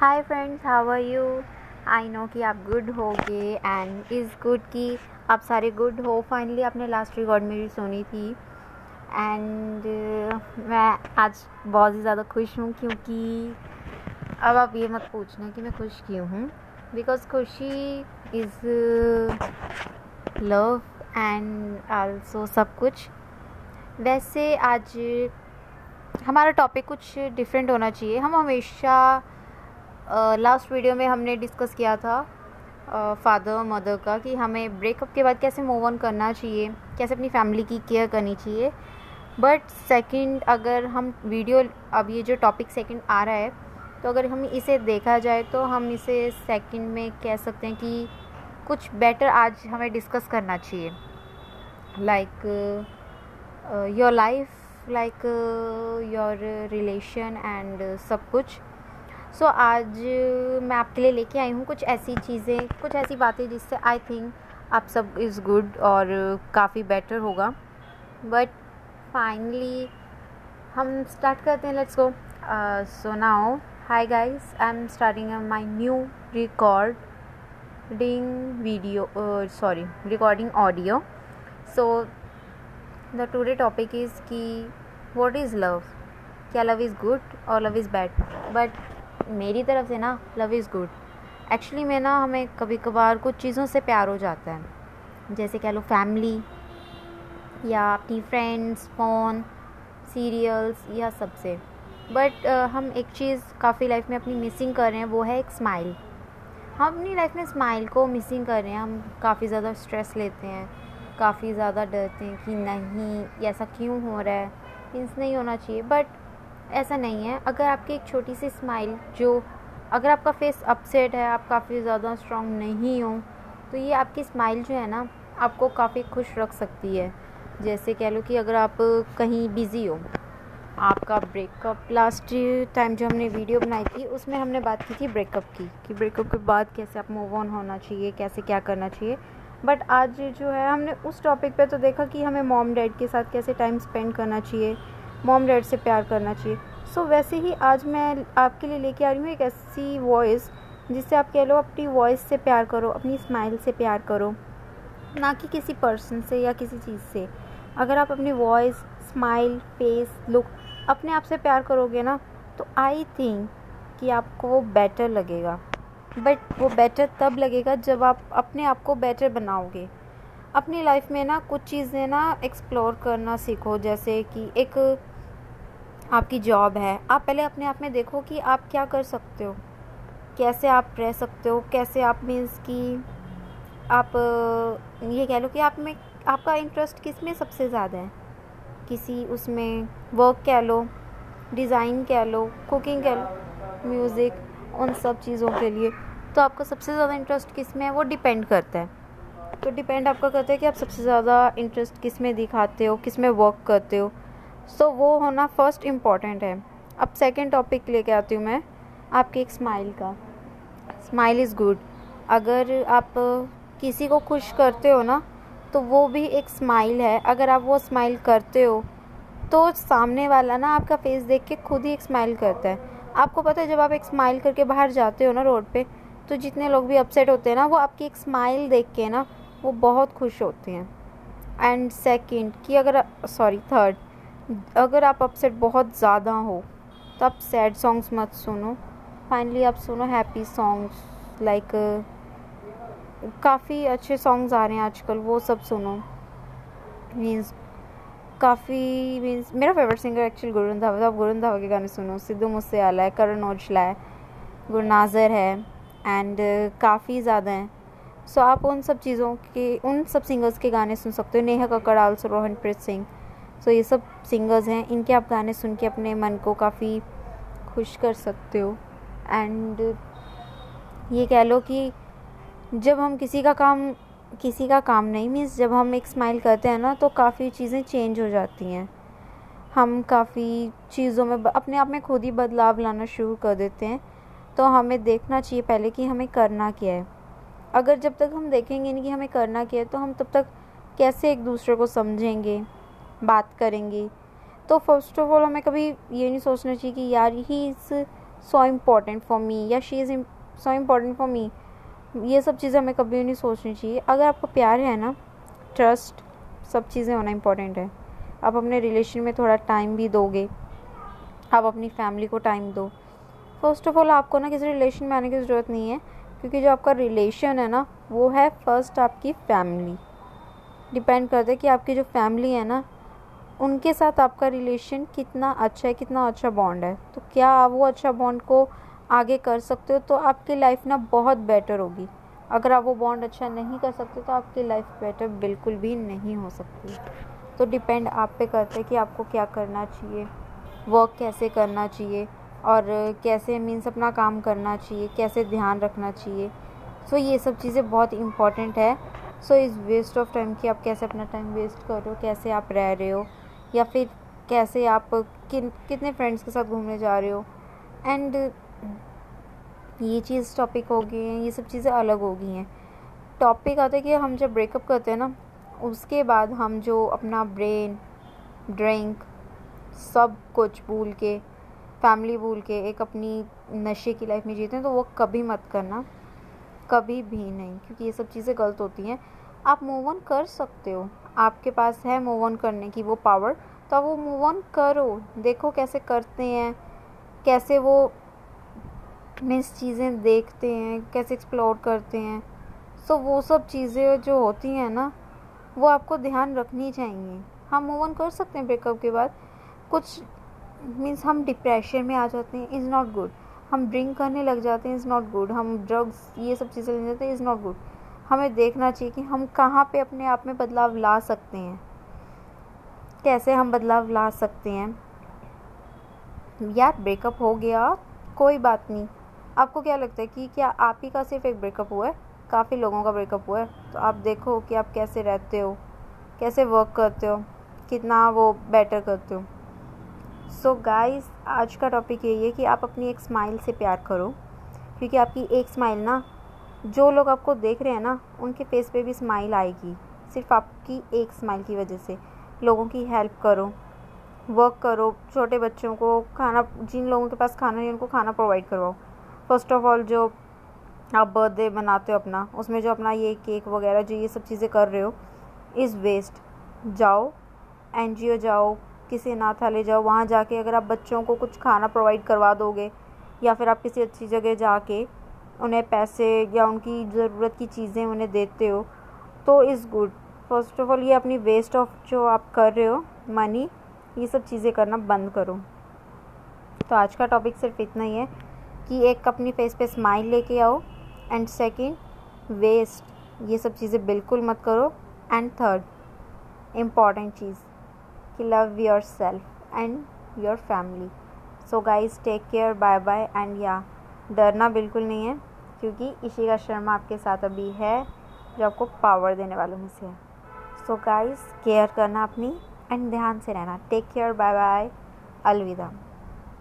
Hi friends how are you I know कि आप good होगे एंड इज़ गुड कि आप सारे गुड हो। फाइनली आपने लास्ट रिकॉर्ड मेरी सुनी थी। एंड uh, मैं आज बहुत ही ज़्यादा खुश हूँ क्योंकि अब आप ये मत पूछना कि मैं खुश क्यों हूँ। बिकॉज़ खुशी इज़ लव एंड आल्सो सब कुछ। वैसे आज हमारा टॉपिक कुछ डिफरेंट होना चाहिए। हम हमेशा लास्ट वीडियो में हमने डिस्कस किया था फादर और मदर का कि हमें ब्रेकअप के बाद कैसे मूव ऑन करना चाहिए, कैसे अपनी फैमिली की केयर करनी चाहिए। बट सेकंड अगर हम वीडियो अब ये जो टॉपिक सेकंड आ रहा है तो अगर हम इसे देखा जाए तो हम इसे सेकंड में कह सकते हैं कि कुछ बेटर आज हमें डिस्कस करना चाहिए। Like your life like your relation and सब कुछ। सो so, आज मैं आपके लिए लेके आई हूँ कुछ ऐसी चीज़ें कुछ ऐसी बातें जिससे आई थिंक आप सब इज़ गुड और काफ़ी बेटर होगा। बट फाइनली हम स्टार्ट करते हैं let's go so now hi guys I am starting my new recording video sorry recording audio so the today topic is कि व्हाट इज़ लव क्या लव इज़ गुड और love is bad but मेरी तरफ़ से ना love is good actually में ना हमें कभी कभार कुछ चीज़ों से प्यार हो जाता है। जैसे कह लो फैमिली या अपनी फ्रेंड्स फ़ोन सीरियल्स या सबसे। बट uh, हम एक चीज़ काफ़ी लाइफ में अपनी मिसिंग कर रहे हैं वो है एक स्माइल हम अपनी लाइफ में स्माइल को मिसिंग कर रहे हैं हम काफ़ी ज़्यादा स्ट्रेस लेते हैं काफ़ी ज़्यादा डरते हैं कि नहीं ऐसा क्यों हो रहा है? मीन्स नहीं होना चाहिए। बट ऐसा नहीं है। अगर आपकी एक छोटी सी स्माइल जो, अगर आपका फेस अपसेट है, आप काफ़ी ज़्यादा स्ट्रॉन्ग नहीं हो तो ये आपकी स्माइल जो है ना, आपको काफ़ी खुश रख सकती है। जैसे कह लो कि अगर आप कहीं बिज़ी हो, आपका ब्रेकअप लास्ट टाइम जो हमने वीडियो बनाई थी, उसमें हमने बात की थी ब्रेकअप की, कि ब्रेकअप के बाद कैसे आप मूव ऑन होना चाहिए, कैसे क्या करना चाहिए। बट आज जो है, हमने उस टॉपिक पे तो देखा कि हमें मॉम डैड के साथ कैसे टाइम स्पेंड करना चाहिए। मॉम डैड से प्यार करना चाहिए। सो so, वैसे ही आज मैं आपके लिए लेके आ रही हूँ एक ऐसी वॉइस जिससे आप कह लो अपनी वॉइस से प्यार करो अपनी स्माइल से प्यार करो। ना कि किसी पर्सन से या किसी चीज़ से। अगर आप अपनी वॉइस स्माइल फेस लुक अपने आप से प्यार करोगे ना तो आई थिंक कि आपको वो बेटर लगेगा। बट वो बेटर तब लगेगा जब आप अपने आप को बेटर बनाओगे। अपनी लाइफ में ना कुछ चीज़ें ना एक्सप्लोर करना सीखो, जैसे कि एक आपकी जॉब है। आप पहले अपने आप में देखो कि आप क्या कर सकते हो। कैसे आप रह सकते हो? कैसे आप मीन्स कि आप, ये कह लो कि आप में, आपका इंटरेस्ट किसमें सबसे ज़्यादा है? किसी उसमें वर्क कह लो डिज़ाइन कह लो कुकिंग कह लो म्यूज़िक उन सब चीज़ों के लिए। तो आपका सबसे ज़्यादा इंटरेस्ट किसमें है? वो डिपेंड करता है। तो डिपेंड आपका करता है कि आप सबसे ज़्यादा इंटरेस्ट किसमें दिखाते हो किसमें वर्क करते हो। सो so, वो होना फ़र्स्ट इंपॉर्टेंट है। अब सेकेंड टॉपिक लेके आती हूँ मैं आपकी एक स्माइल का। स्माइल इज़ गुड अगर आप किसी को खुश करते हो ना तो वो भी एक स्माइल है। अगर आप वो स्माइल करते हो तो सामने वाला ना आपका फेस देख के खुद ही एक स्माइल करता है। आपको पता है जब आप एक स्माइल करके बाहर जाते हो ना रोड पे तो जितने लोग भी अपसेट होते हैं ना वो आपकी एक स्माइल देख के ना वो बहुत खुश होते हैं। एंड सेकंड कि अगर सॉरी थर्ड अगर आप अपसेट बहुत ज़्यादा हो तो आप सैड सॉन्ग्स मत सुनो। फाइनली आप सुनो हैप्पी सॉन्ग्स लाइक काफ़ी अच्छे सॉन्ग्स आ रहे हैं आजकल, वो सब सुनो। मीन्स काफ़ी मीन्स मेरा favourite singer actually Guru Randhawa आप गुरु रंधावा के गाने सुनो। सिद्धू मुझसे आला है, करण औजला है गुरनाजर है एंड काफ़ी ज़्यादा हैं। सो आप उन सब चीज़ों के, उन सब सिंगर्स के गाने सुन सकते हो। नेहा कक्कड़, आल्सो, रोहनप्रीत सिंह। सो ये सब सिंगर्स हैं। इनके आप गाने सुन के अपने मन को काफ़ी खुश कर सकते हो। एंड ये कह लो कि जब हम किसी का काम, किसी का काम नहीं मीन्स जब हम एक स्माइल करते हैं ना तो काफ़ी चीज़ें चेंज हो जाती हैं। हम काफ़ी चीज़ों में अपने आप में खुद ही बदलाव लाना शुरू कर देते हैं। तो हमें देखना चाहिए पहले कि हमें करना क्या है। अगर जब तक हम देखेंगे नहीं कि हमें करना क्या है तो हम तब तक कैसे एक दूसरे को समझेंगे, बात करेंगे? तो फ़र्स्ट ऑफ़ ऑल हमें कभी ये नहीं सोचना चाहिए कि यार he is so important for me या she is so important for me ये सब चीज़ें हमें कभी नहीं सोचनी चाहिए। अगर आपको प्यार है ना ट्रस्ट सब चीज़ें होना इंपॉर्टेंट है। आप अपने रिलेशन में थोड़ा टाइम भी दोगे। आप अपनी फैमिली को टाइम दो। फ़र्स्ट ऑफ़ ऑल आपको ना किसी रिलेशन में आने की ज़रूरत नहीं है। क्योंकि जो आपका रिलेशन है ना, वो है फ़र्स्ट आपकी फैमिली डिपेंड करता है कि आपकी जो फैमिली है ना, उनके साथ आपका रिलेशन कितना अच्छा है, कितना अच्छा बॉन्ड है. तो क्या आप वो अच्छा बॉन्ड को आगे कर सकते हो? तो आपकी लाइफ ना बहुत बेटर होगी. अगर आप वो बॉन्ड अच्छा नहीं कर सकते तो आपकी लाइफ बेटर बिल्कुल भी नहीं हो सकती. तो डिपेंड आप पे करते हैं कि आपको क्या करना चाहिए वर्क कैसे करना चाहिए. और कैसे मीन्स अपना काम करना चाहिए कैसे ध्यान रखना चाहिए। सो so, ये सब चीज़ें बहुत इंपॉर्टेंट है। So is waste of time कि आप कैसे अपना टाइम वेस्ट कर रहे हो कैसे आप रह रहे हो या फिर कैसे आप किन कितने फ्रेंड्स के साथ घूमने जा रहे हो। एंड ये चीज़ टॉपिक हो गई हैं ये सब चीज़ें अलग हो गई हैं। टॉपिक आता है कि हम जब ब्रेकअप करते हैं ना उसके बाद हम जो अपना ब्रेन ड्रिंक सब कुछ भूल के फैमिली भूल के एक अपनी नशे की लाइफ में जीते हैं तो वो कभी मत करना कभी भी नहीं क्योंकि ये सब चीज़ें गलत होती हैं। आप मूव ऑन कर सकते हो। आपके पास है मूव ऑन करने की वो पावर तो आप वो मूव ऑन करो। देखो कैसे करते हैं कैसे वो मिस चीज़ें देखते हैं कैसे एक्सप्लोर करते हैं। सो so, वो सब चीज़ें जो होती हैं ना वो आपको ध्यान रखनी चाहिए। हम मूव ऑन कर सकते हैं ब्रेकअप के बाद। कुछ मीन्स हम डिप्रेशन में आ जाते हैं इज़ नॉट गुड हम ड्रिंक करने लग जाते हैं इज़ नॉट गुड हम ड्रग्स ये सब चीज़ें ले जाते हैं इज़ नॉट गुड हमें देखना चाहिए कि हम कहाँ पे अपने आप में बदलाव ला सकते हैं। कैसे हम बदलाव ला सकते हैं। यार ब्रेकअप हो गया, कोई बात नहीं। आपको क्या लगता है कि क्या आप ही का सिर्फ़ एक ब्रेकअप हुआ है? काफ़ी लोगों का ब्रेकअप हुआ है। तो आप देखो कि आप कैसे रहते हो, कैसे वर्क करते हो, कितना वो बेटर करते हो। सो so गाइस आज का टॉपिक यही है कि आप अपनी एक स्माइल से प्यार करो। क्योंकि आपकी एक स्माइल ना, जो लोग आपको देख रहे हैं ना, उनके फेस पे भी स्माइल आएगी। सिर्फ़ आपकी एक स्माइल की वजह से। लोगों की हेल्प करो वर्क करो, छोटे बच्चों को खाना, जिन लोगों के पास खाना नहीं उनको खाना प्रोवाइड करवाओ। फ़र्स्ट ऑफ़ ऑल जो आप बर्थडे मनाते हो अपना, उसमें जो अपना ये केक वगैरह, जो ये सब चीज़ें कर रहे हो इज़ वेस्ट जाओ एनजीओ जाओ किसी अनाथालय जाओ, वहाँ जाके अगर आप बच्चों को कुछ खाना प्रोवाइड करवा दोगे या फिर आप किसी अच्छी जगह जाके उन्हें पैसे या उनकी ज़रूरत की चीज़ें उन्हें देते हो तो is good first of all ये अपनी वेस्ट ऑफ़ जो आप कर रहे हो मनी ये सब चीज़ें करना बंद करो। तो आज का टॉपिक सिर्फ़ इतना ही है कि एक अपनी फेस पे स्माइल लेके आओ एंड सेकंड वेस्ट ये सब चीज़ें बिल्कुल मत करो एंड थर्ड इंपॉर्टेंट चीज़। कि love yourself and your family. So guys take care bye bye and या डरना बिल्कुल नहीं है, क्योंकि इशिका शर्मा आपके साथ अभी है, जो आपको पावर देने वालों में से है। सो गाइज़ केयर करना अपनी एंड ध्यान से रहना। टेक केयर बाय बाय अलविदा।